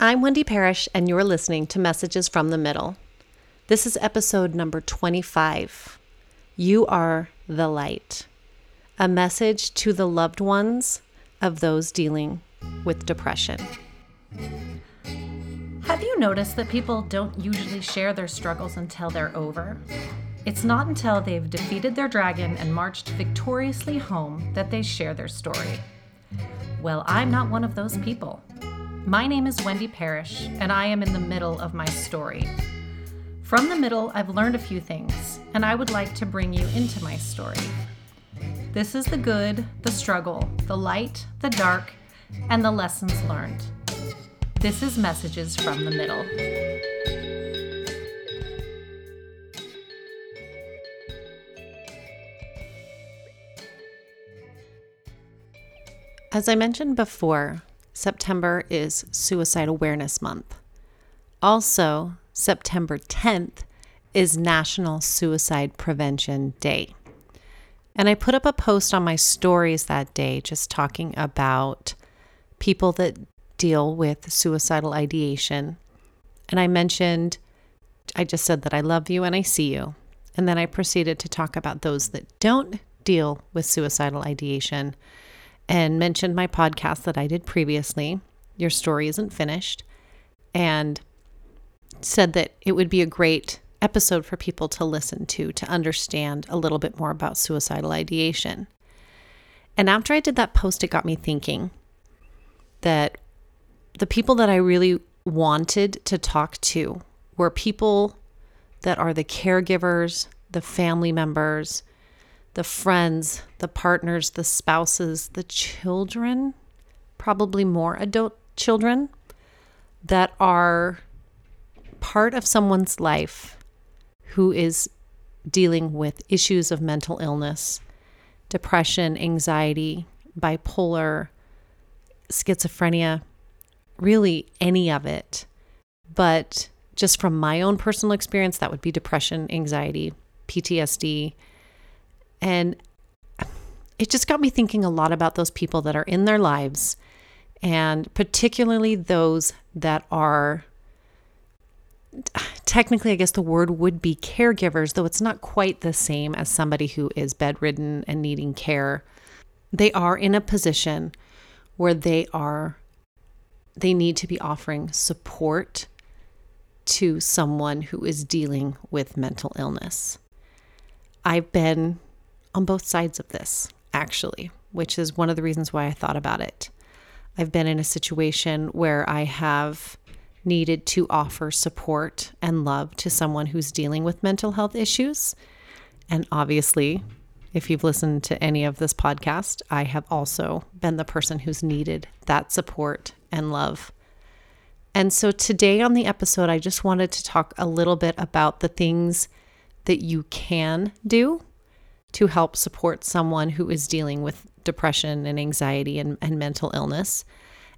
I'm Wendy Parrish, and you're listening to Messages from the Middle. This is episode number 25. You are the light. A message to the loved ones of those dealing with depression. Have you noticed that people don't usually share their struggles until they're over? It's not until they've defeated their dragon and marched victoriously home that they share their story. Well, I'm not one of those people. My name is Wendy Parrish, and I am in the middle of my story. From the middle, I've learned a few things, and I would like to bring you into my story. This is the good, the struggle, the light, the dark, and the lessons learned. This is Messages from the Middle. As I mentioned before, September is Suicide Awareness Month. Also, September 10th is National Suicide Prevention Day. And I put up a post on my stories that day just talking about people that deal with suicidal ideation. And I mentioned, I just said that I love you and I see you. And then I proceeded to talk about those that don't deal with suicidal ideation and mentioned my podcast that I did previously, Your Story Isn't Finished, and said that it would be a great episode for people to listen to to understand a little bit more about suicidal ideation. And after I did that post, it got me thinking that the people that I really wanted to talk to were people that are the caregivers, the family members, the friends, the partners, the spouses, the children, probably more adult children that are part of someone's life who is dealing with issues of mental illness, depression, anxiety, bipolar, schizophrenia, really any of it. But just from my own personal experience, that would be depression, anxiety, PTSD, and it just got me thinking a lot about those people that are in their lives, and particularly those that are technically, I guess the word would be caregivers, though it's not quite the same as somebody who is bedridden and needing care. They are in a position where they are, they need to be offering support to someone who is dealing with mental illness. I've been on both sides of this, actually, which is one of the reasons why I thought about it. I've been in a situation where I have needed to offer support and love to someone who's dealing with mental health issues. And obviously, if you've listened to any of this podcast, I have also been the person who's needed that support and love. And so today on the episode, I just wanted to talk a little bit about the things that you can do to help support someone who is dealing with depression and anxiety and, and mental illness,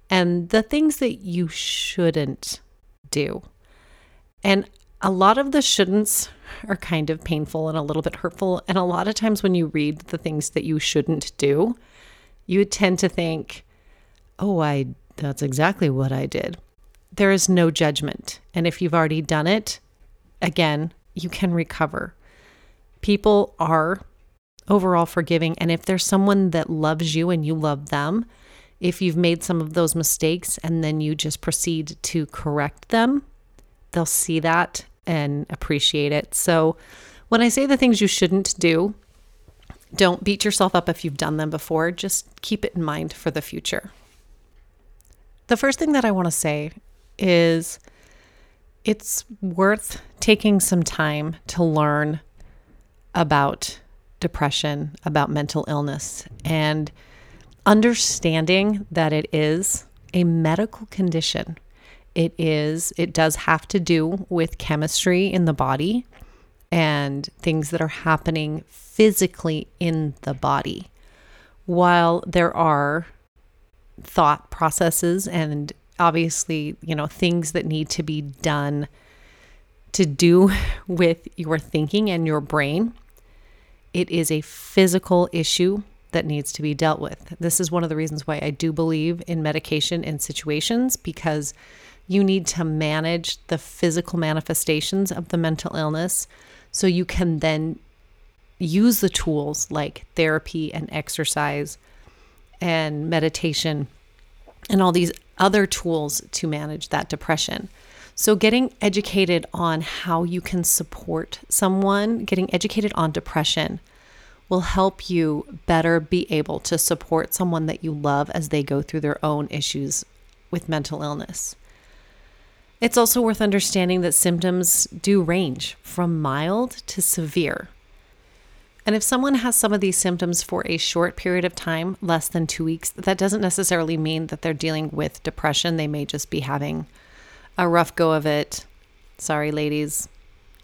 and the things that you shouldn't do. And a lot of the shouldn'ts are kind of painful and a little bit hurtful. And a lot of times when you read the things that you shouldn't do, you tend to think, oh, I that's exactly what I did. There is no judgment. And if you've already done it, again, you can recover. People are overall forgiving. And if there's someone that loves you and you love them, if you've made some of those mistakes and then you just proceed to correct them, they'll see that and appreciate it. So, when I say the things you shouldn't do, don't beat yourself up if you've done them before. Just keep it in mind for the future. The first thing that I want to say is it's worth taking some time to learn about depression, about mental illness, and understanding that it is a medical condition. It is, it does have to do with chemistry in the body and things that are happening physically in the body. While there are thought processes and obviously, you know, things that need to be done to do with your thinking and your brain, it is a physical issue that needs to be dealt with. This is one of the reasons why I do believe in medication in situations because You need to manage the physical manifestations of the mental illness so you can then use the tools like therapy and exercise and meditation and all these other tools to manage that depression. So, getting educated on how you can support someone, getting educated on depression will help you better be able to support someone that you love as they go through their own issues with mental illness. It's also worth understanding that symptoms do range from mild to severe. And if someone has some of these symptoms for a short period of time, less than two weeks, that doesn't necessarily mean that they're dealing with depression. They may just be having a rough go of it. Sorry, ladies,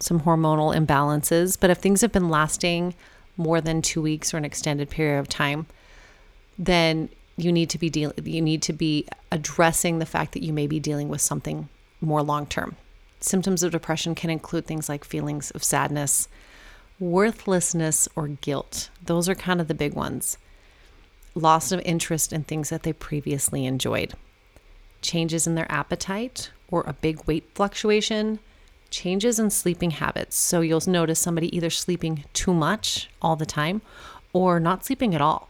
some hormonal imbalances. But if things have been lasting more than two weeks or an extended period of time, then you need to be dealing. You need to be addressing the fact that you may be dealing with something more long term. Symptoms of depression can include things like feelings of sadness, worthlessness, or guilt. Those are kind of the big ones. Loss of interest in things that they previously enjoyed, changes in their appetite, or a big weight fluctuation, changes in sleeping habits. So you'll notice somebody either sleeping too much all the time or not sleeping at all.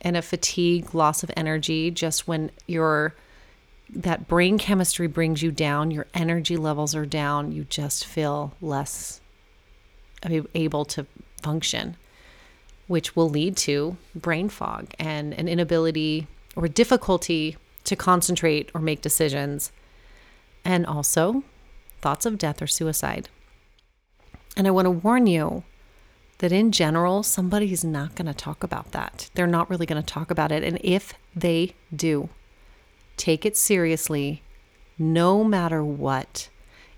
And a fatigue, loss of energy, just when your that brain chemistry brings you down, your energy levels are down, you just feel less able to function, which will lead to brain fog and an inability or difficulty to concentrate or make decisions, and also thoughts of death or suicide. And I want to warn you that in general, somebody's not going to talk about that. They're not really going to talk about it. And if they do, take it seriously no matter what.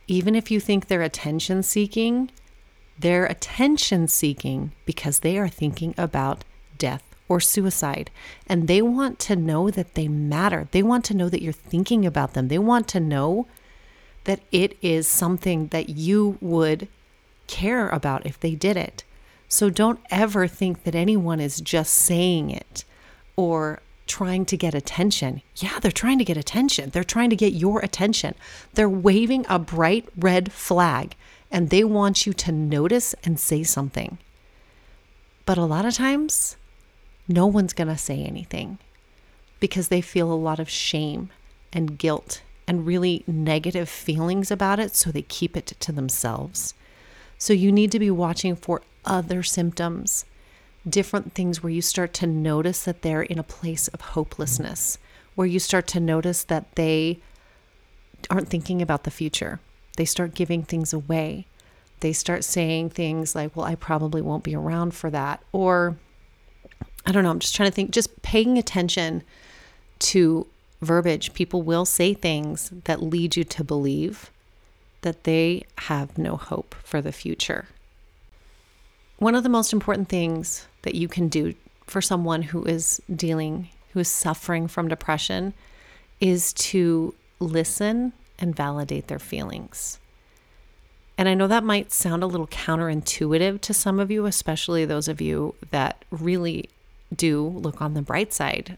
Even if you think they're attention seeking, they're attention seeking because they are thinking about death or suicide. And they want to know that they matter. They want to know that you're thinking about them. They want to know that it is something that you would care about if they did it. So don't ever think that anyone is just saying it or trying to get attention. Yeah, they're trying to get attention. They're trying to get your attention. They're waving a bright red flag and they want you to notice and say something. But a lot of times, no one's going to say anything because they feel a lot of shame and guilt and really negative feelings about it, so they keep it to themselves. So you need to be watching for other symptoms, different things where you start to notice that they're in a place of hopelessness, where you start to notice that they aren't thinking about the future. They start giving things away. They start saying things like, Well, I probably won't be around for that. Or, I don't know, I'm just trying to think, just paying attention to verbiage. People will say things that lead you to believe that they have no hope for the future. One of the most important things that you can do for someone who is dealing, who is suffering from depression, is to listen and validate their feelings. And I know that might sound a little counterintuitive to some of you, especially those of you that really do look on the bright side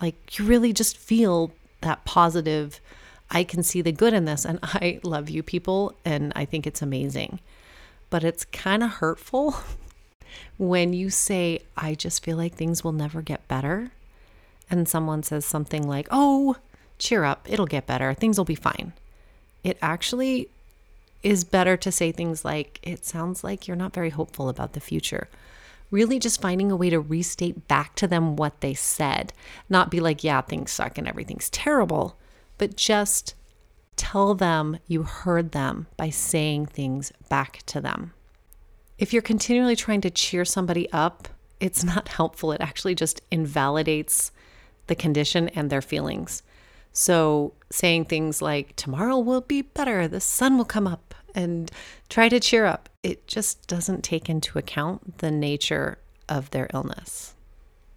like you really just feel that positive, I can see the good in this. And I love you people. And I think it's amazing. But it's kind of hurtful when you say, I just feel like things will never get better. And someone says something like, Oh, cheer up, it'll get better, things will be fine. It actually is better to say things like, It sounds like you're not very hopeful about the future really just finding a way to restate back to them what they said. Not be like, yeah, things suck and everything's terrible, but just tell them you heard them by saying things back to them. If you're continually trying to cheer somebody up, it's not helpful. It actually just invalidates the condition and their feelings. So, saying things like, tomorrow will be better, the sun will come up, and try to cheer up. It just doesn't take into account the nature of their illness.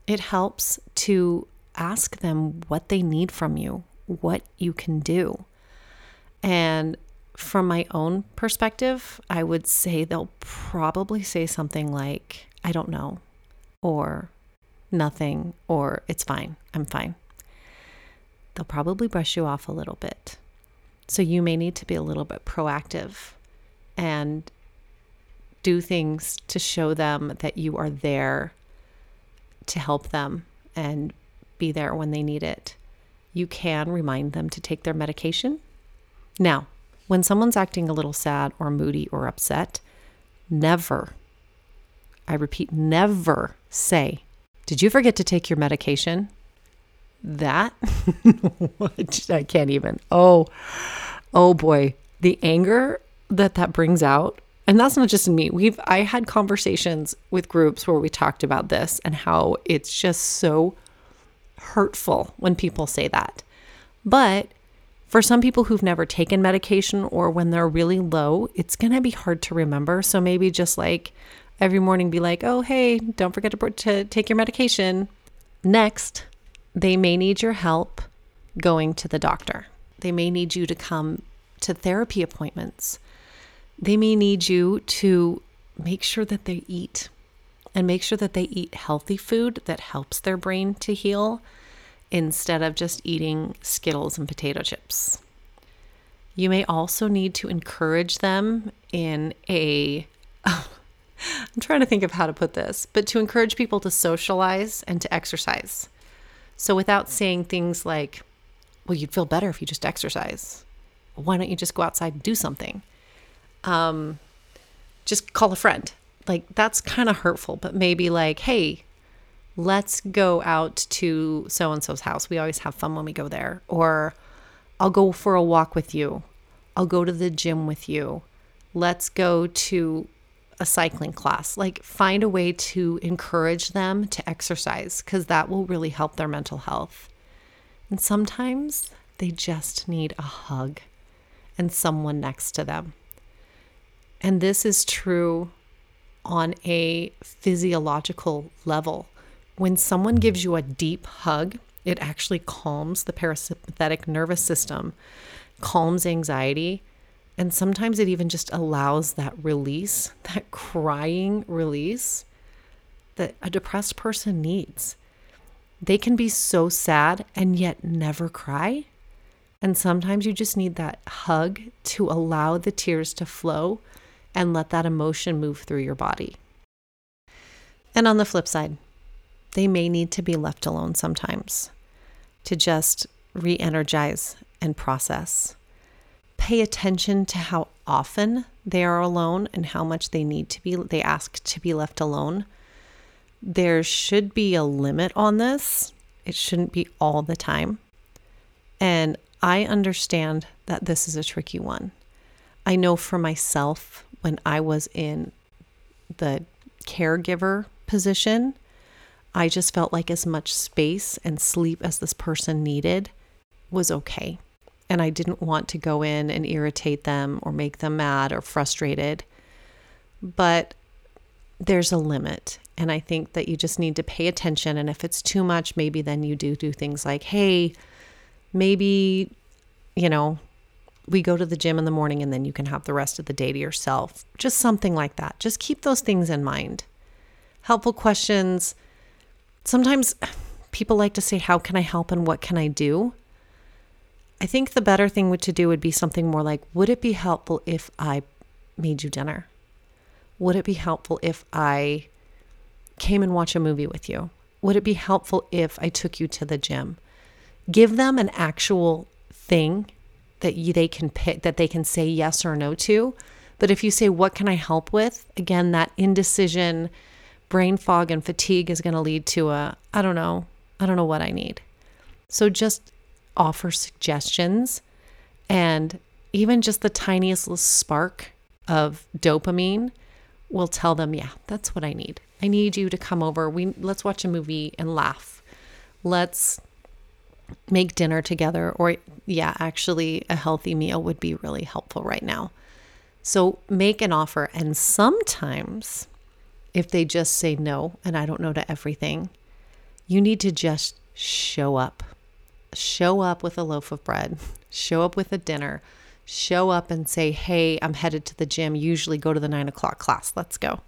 It helps to ask them what they need from you, what you can do. And from my own perspective, I would say they'll probably say something like, I don't know, or nothing, or it's fine, I'm fine. They'll probably brush you off a little bit So you may need to be a little bit proactive and do things to show them that you are there to help them and be there when they need it. You can remind them to take their medication. Now, when someone's acting a little sad or moody or upset, never, I repeat, never say, Did you forget to take your medication? That, I can't even. Oh, oh boy. The anger that that brings out and that's not just me. We've i had conversations with groups where we talked about this and how it's just so hurtful when people say that. But for some people who've never taken medication or when they're really low it's going to be hard to remember. So maybe just like every morning be like oh hey don't forget to, to take your medication. Next they may need your help going to the doctor they may need you to come to therapy appointments they may need you to make sure that they eat and make sure that they eat healthy food that helps their brain to heal instead of just eating Skittles and potato chips. You may also need to encourage them in a I'm trying to think of how to put this, but to encourage people to socialize and to exercise. So without saying things like, well, you'd feel better if you just exercise. Why don't you just go outside and do something? um, just call a friend. Like that's kind of hurtful, but maybe like, hey, let's go out to so and so's house. We always have fun when we go there. Or I'll go for a walk with you. I'll go to the gym with you. Let's go to a cycling class. Like find a way to encourage them to exercise because that will really help their mental health. And sometimes they just need a hug and someone next to them. And this is true on a physiological level. When someone gives you a deep hug, it actually calms the parasympathetic nervous system, calms anxiety, and sometimes it even just allows that release, that crying release that a depressed person needs. They can be so sad and yet never cry. And sometimes you just need that hug to allow the tears to flow and let that emotion move through your body. And on the flip side, they may need to be left alone sometimes to just re energize and process. Pay attention to how often they are alone and how much they need to be, they ask to be left alone. There should be a limit on this, it shouldn't be all the time. And I understand that this is a tricky one. I know for myself, when I was in the caregiver position, I just felt like as much space and sleep as this person needed was okay. And I didn't want to go in and irritate them or make them mad or frustrated. But there's a limit. And I think that you just need to pay attention. And if it's too much, maybe then you do do things like, hey, maybe, you know, we go to the gym in the morning and then you can have the rest of the day to yourself. Just something like that. Just keep those things in mind. Helpful questions. Sometimes people like to say, How can I help and what can I do? I think the better thing to do would be something more like, Would it be helpful if I made you dinner? Would it be helpful if I came and watch a movie with you? Would it be helpful if I took you to the gym? Give them an actual thing that you, they can pick that they can say yes or no to. But if you say what can I help with, again that indecision, brain fog and fatigue is going to lead to a I don't know, I don't know what I need. So just offer suggestions and even just the tiniest little spark of dopamine will tell them, yeah, that's what I need. I need you to come over. We let's watch a movie and laugh. Let's make dinner together, or yeah, actually, a healthy meal would be really helpful right now. So make an offer. And sometimes, if they just say no and I don't know to everything, you need to just show up. Show up with a loaf of bread, show up with a dinner, show up and say, Hey, I'm headed to the gym. Usually go to the nine o'clock class. Let's go.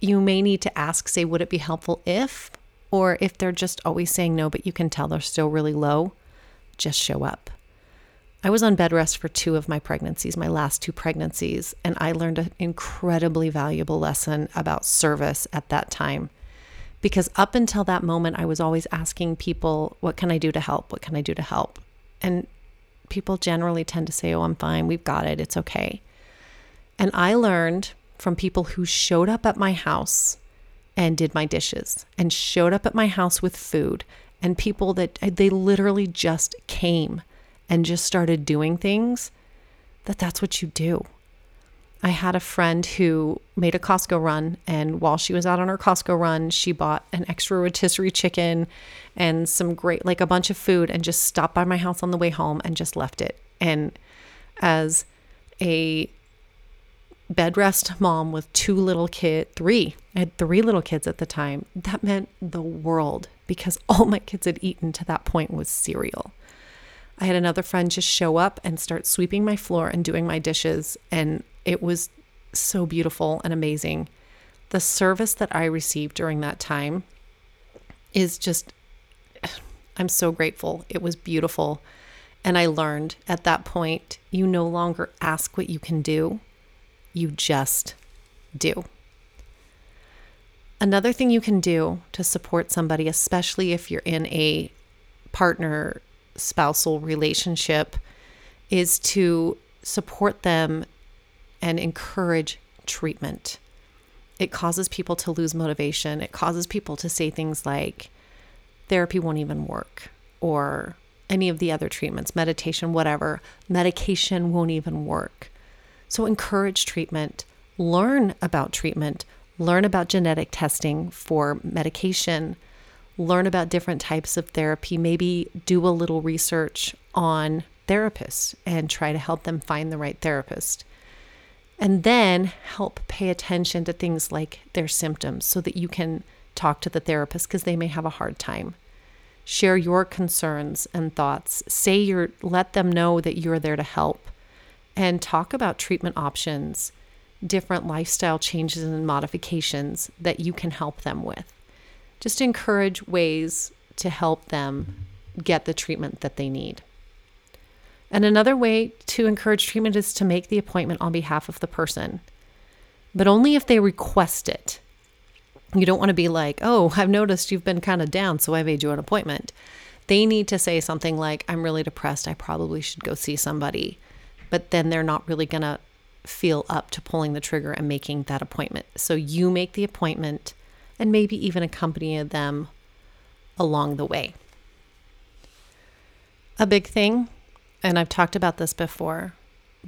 You may need to ask, say, Would it be helpful if? Or if they're just always saying no, but you can tell they're still really low, just show up. I was on bed rest for two of my pregnancies, my last two pregnancies, and I learned an incredibly valuable lesson about service at that time. Because up until that moment, I was always asking people, What can I do to help? What can I do to help? And people generally tend to say, Oh, I'm fine. We've got it. It's okay. And I learned from people who showed up at my house and did my dishes and showed up at my house with food and people that they literally just came and just started doing things, that that's what you do. I had a friend who made a Costco run, and while she was out on her Costco run, she bought an extra rotisserie chicken and some great, like a bunch of food, and just stopped by my house on the way home and just left it. And as a bed rest mom with two little kids, three, I had three little kids at the time, that meant the world because all my kids had eaten to that point was cereal. I had another friend just show up and start sweeping my floor and doing my dishes. And it was so beautiful and amazing. The service that I received during that time is just, I'm so grateful. It was beautiful. And I learned at that point, you no longer ask what you can do, you just do. Another thing you can do to support somebody, especially if you're in a partner spousal relationship is to support them and encourage treatment. It causes people to lose motivation. It causes people to say things like, therapy won't even work, or any of the other treatments, meditation, whatever, medication won't even work. So encourage treatment, learn about treatment, learn about genetic testing for medication learn about different types of therapy, maybe do a little research on therapists and try to help them find the right therapist. And then help pay attention to things like their symptoms so that you can talk to the therapist because they may have a hard time. Share your concerns and thoughts. Say you're let them know that you're there to help and talk about treatment options, different lifestyle changes and modifications that you can help them with just encourage ways to help them get the treatment that they need. And another way to encourage treatment is to make the appointment on behalf of the person, but only if they request it. You don't want to be like, oh, I've noticed you've been kind of down, so I made you an appointment. They need to say something like, I'm really depressed. I probably should go see somebody. But then they're not really going to feel up to pulling the trigger and making that appointment. So you make the appointment and maybe even accompany them along the way. A big thing, and I've talked about this before,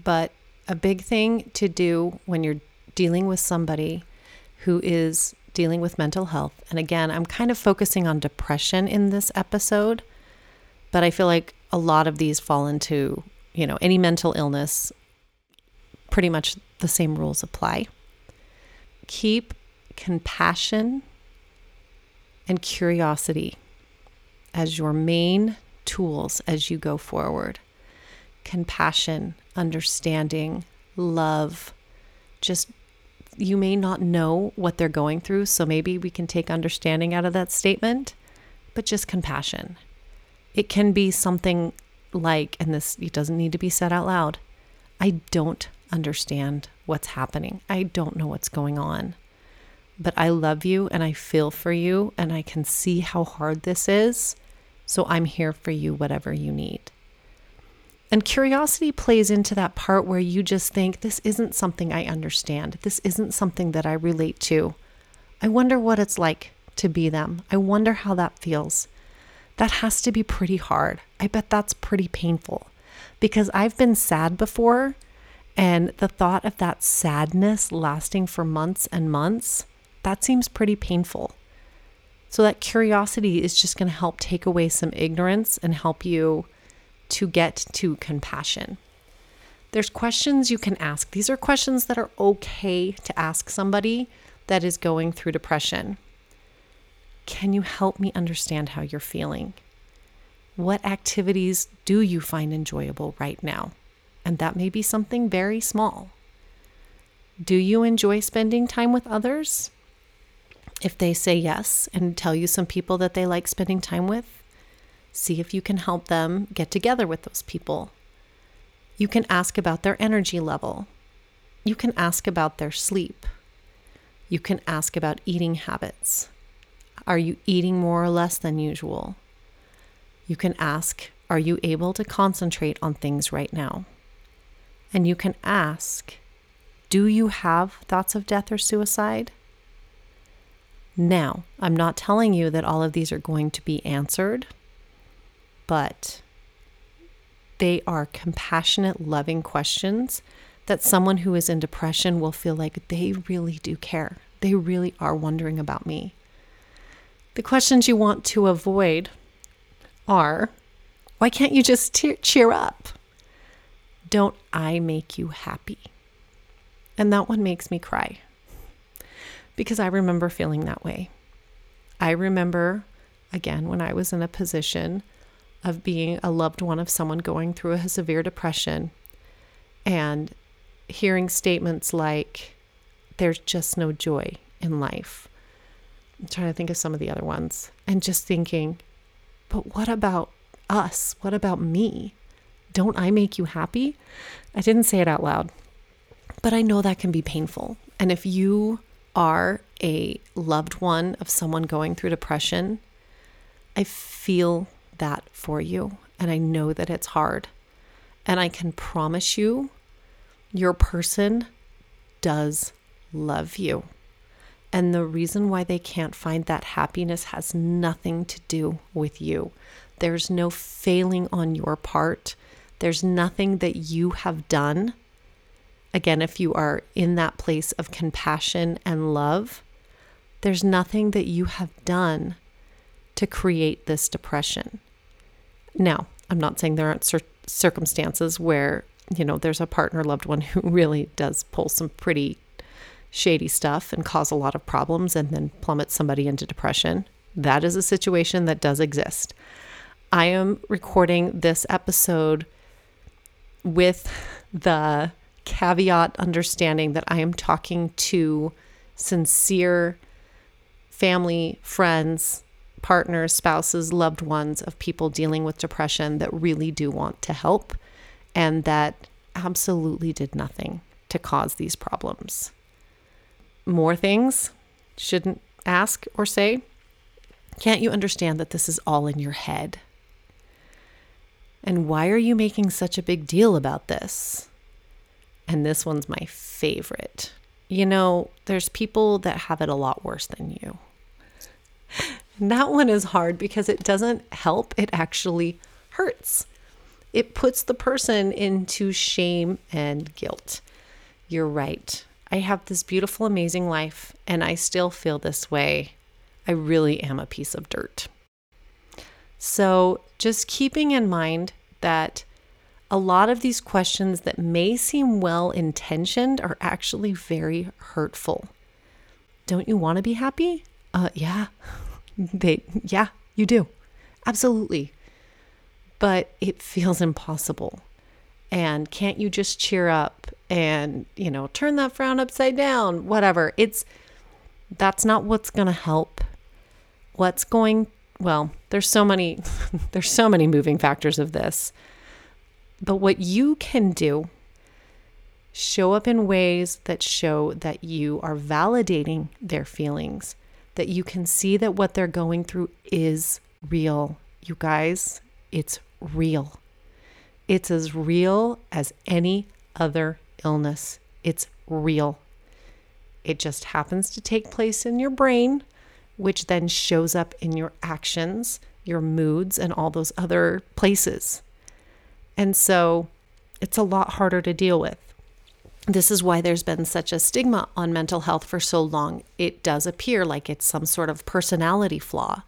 but a big thing to do when you're dealing with somebody who is dealing with mental health. And again, I'm kind of focusing on depression in this episode, but I feel like a lot of these fall into, you know, any mental illness, pretty much the same rules apply. Keep compassion and curiosity as your main tools as you go forward. Compassion, understanding, love, just you may not know what they're going through. So maybe we can take understanding out of that statement, but just compassion. It can be something like, and this it doesn't need to be said out loud I don't understand what's happening. I don't know what's going on but I love you and I feel for you and I can see how hard this is. So I'm here for you, whatever you need. And curiosity plays into that part where you just think, this isn't something I understand. This isn't something that I relate to. I wonder what it's like to be them. I wonder how that feels. That has to be pretty hard. I bet that's pretty painful because I've been sad before. And the thought of that sadness lasting for months and months that seems pretty painful. So, that curiosity is just going to help take away some ignorance and help you to get to compassion. There's questions you can ask. These are questions that are okay to ask somebody that is going through depression. Can you help me understand how you're feeling? What activities do you find enjoyable right now? And that may be something very small. Do you enjoy spending time with others? If they say yes and tell you some people that they like spending time with, see if you can help them get together with those people. You can ask about their energy level. You can ask about their sleep. You can ask about eating habits. Are you eating more or less than usual? You can ask, Are you able to concentrate on things right now? And you can ask, Do you have thoughts of death or suicide? Now, I'm not telling you that all of these are going to be answered, but they are compassionate, loving questions that someone who is in depression will feel like they really do care. They really are wondering about me. The questions you want to avoid are why can't you just te- cheer up? Don't I make you happy? And that one makes me cry because I remember feeling that way. I remember, again, when I was in a position of being a loved one of someone going through a severe depression and hearing statements like, there's just no joy in life. I'm trying to think of some of the other ones and just thinking, but what about us? What about me? Don't I make you happy? I didn't say it out loud, but I know that can be painful. And if you are a loved one of someone going through depression, I feel that for you. And I know that it's hard. And I can promise you, your person does love you. And the reason why they can't find that happiness has nothing to do with you. There's no failing on your part. There's nothing that you have done. Again, if you are in that place of compassion and love, there's nothing that you have done to create this depression. Now, I'm not saying there aren't cir- circumstances where, you know, there's a partner, loved one who really does pull some pretty shady stuff and cause a lot of problems and then plummet somebody into depression. That is a situation that does exist. I am recording this episode with the caveat understanding that I am talking to sincere family, friends, partners, spouses, loved ones of people dealing with depression that really do want to help and that absolutely did nothing to cause these problems more things shouldn't ask or say? Can't you understand that this is all in your head? And why are you making such a big deal about this? And this one's my favorite. You know, there's people that have it a lot worse than you. And that one is hard because it doesn't help, it actually hurts. It puts the person into shame and guilt. You're right. I have this beautiful, amazing life, and I still feel this way. I really am a piece of dirt. So, just keeping in mind that a lot of these questions that may seem well intentioned are actually very hurtful. Don't you want to be happy? Uh, yeah. They, yeah, you do. Absolutely. But it feels impossible. And can't you just cheer up and, you know, turn that frown upside down, whatever. It's that's not what's going to help. What's going well, there's so many there's so many moving factors of this. But what you can do show up in ways that show that you are validating their feelings, that you can see that what they're going through is real. You guys, it's real. It's as real as any other illness. It's real. It just happens to take place in your brain, which then shows up in your actions, your moods, and all those other places. And so it's a lot harder to deal with. This is why there's been such a stigma on mental health for so long. It does appear like it's some sort of personality flaw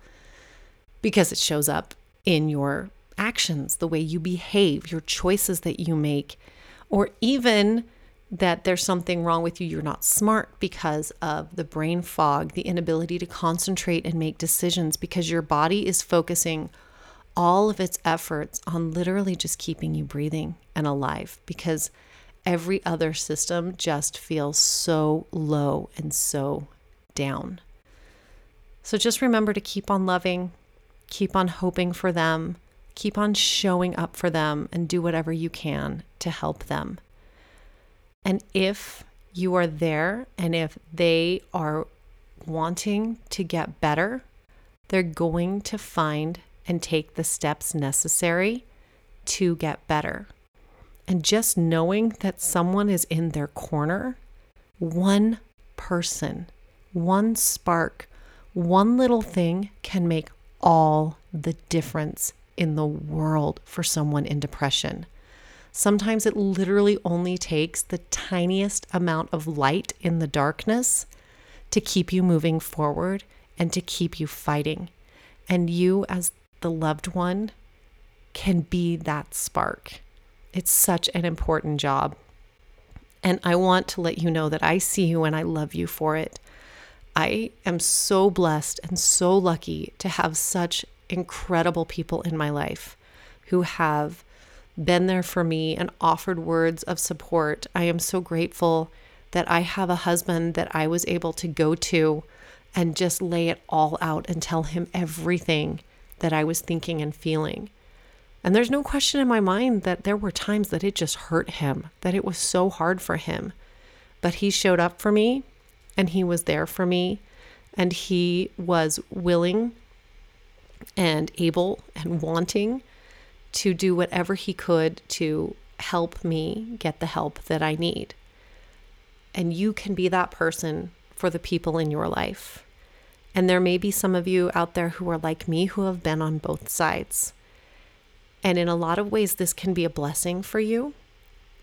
because it shows up in your actions, the way you behave, your choices that you make, or even that there's something wrong with you, you're not smart because of the brain fog, the inability to concentrate and make decisions because your body is focusing all of its efforts on literally just keeping you breathing and alive because every other system just feels so low and so down. So just remember to keep on loving, keep on hoping for them, Keep on showing up for them and do whatever you can to help them. And if you are there and if they are wanting to get better, they're going to find and take the steps necessary to get better. And just knowing that someone is in their corner, one person, one spark, one little thing can make all the difference in the world for someone in depression. Sometimes it literally only takes the tiniest amount of light in the darkness to keep you moving forward and to keep you fighting. And you, as the loved one, can be that spark. It's such an important job. And I want to let you know that I see you and I love you for it. I am so blessed and so lucky to have such incredible people in my life who have been there for me and offered words of support. I am so grateful that I have a husband that I was able to go to and just lay it all out and tell him everything that I was thinking and feeling. And there's no question in my mind that there were times that it just hurt him, that it was so hard for him. But he showed up for me and he was there for me and he was willing and able and wanting to do whatever he could to help me get the help that I need. And you can be that person for the people in your life. And there may be some of you out there who are like me who have been on both sides. And in a lot of ways, this can be a blessing for you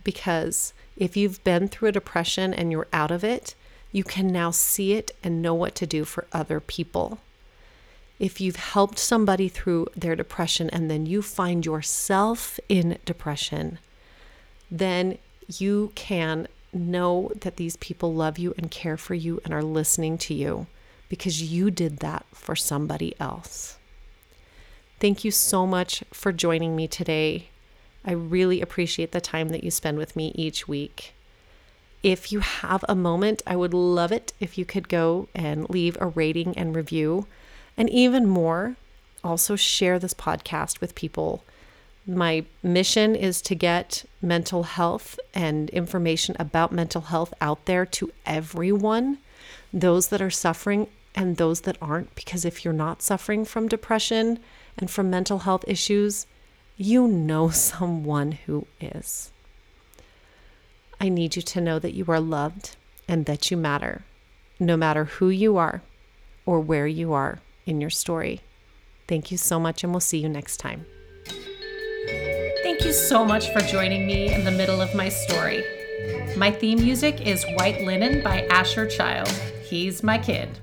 because if you've been through a depression and you're out of it, you can now see it and know what to do for other people if you've helped somebody through their depression and then you find yourself in depression, then you can know that these people love you and care for you and are listening to you because you did that for somebody else. Thank you so much for joining me today. I really appreciate the time that you spend with me each week. If you have a moment, I would love it if you could go and leave a rating and review. And even more, also share this podcast with people. My mission is to get mental health and information about mental health out there to everyone, those that are suffering and those that aren't. Because if you're not suffering from depression and from mental health issues, you know someone who is. I need you to know that you are loved and that you matter, no matter who you are or where you are in your story. Thank you so much, and we'll see you next time. Thank you so much for joining me in the middle of my story. My theme music is White Linen by Asher Child. He's my kid.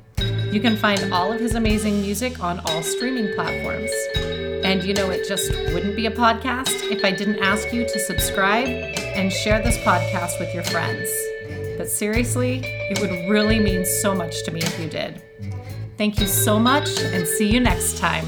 You can find all of his amazing music on all streaming platforms. And you know, it just wouldn't be a podcast if I didn't ask you to subscribe and share this podcast with your friends. But seriously, it would really mean so much to me if you did. Thank you so much and see you next time.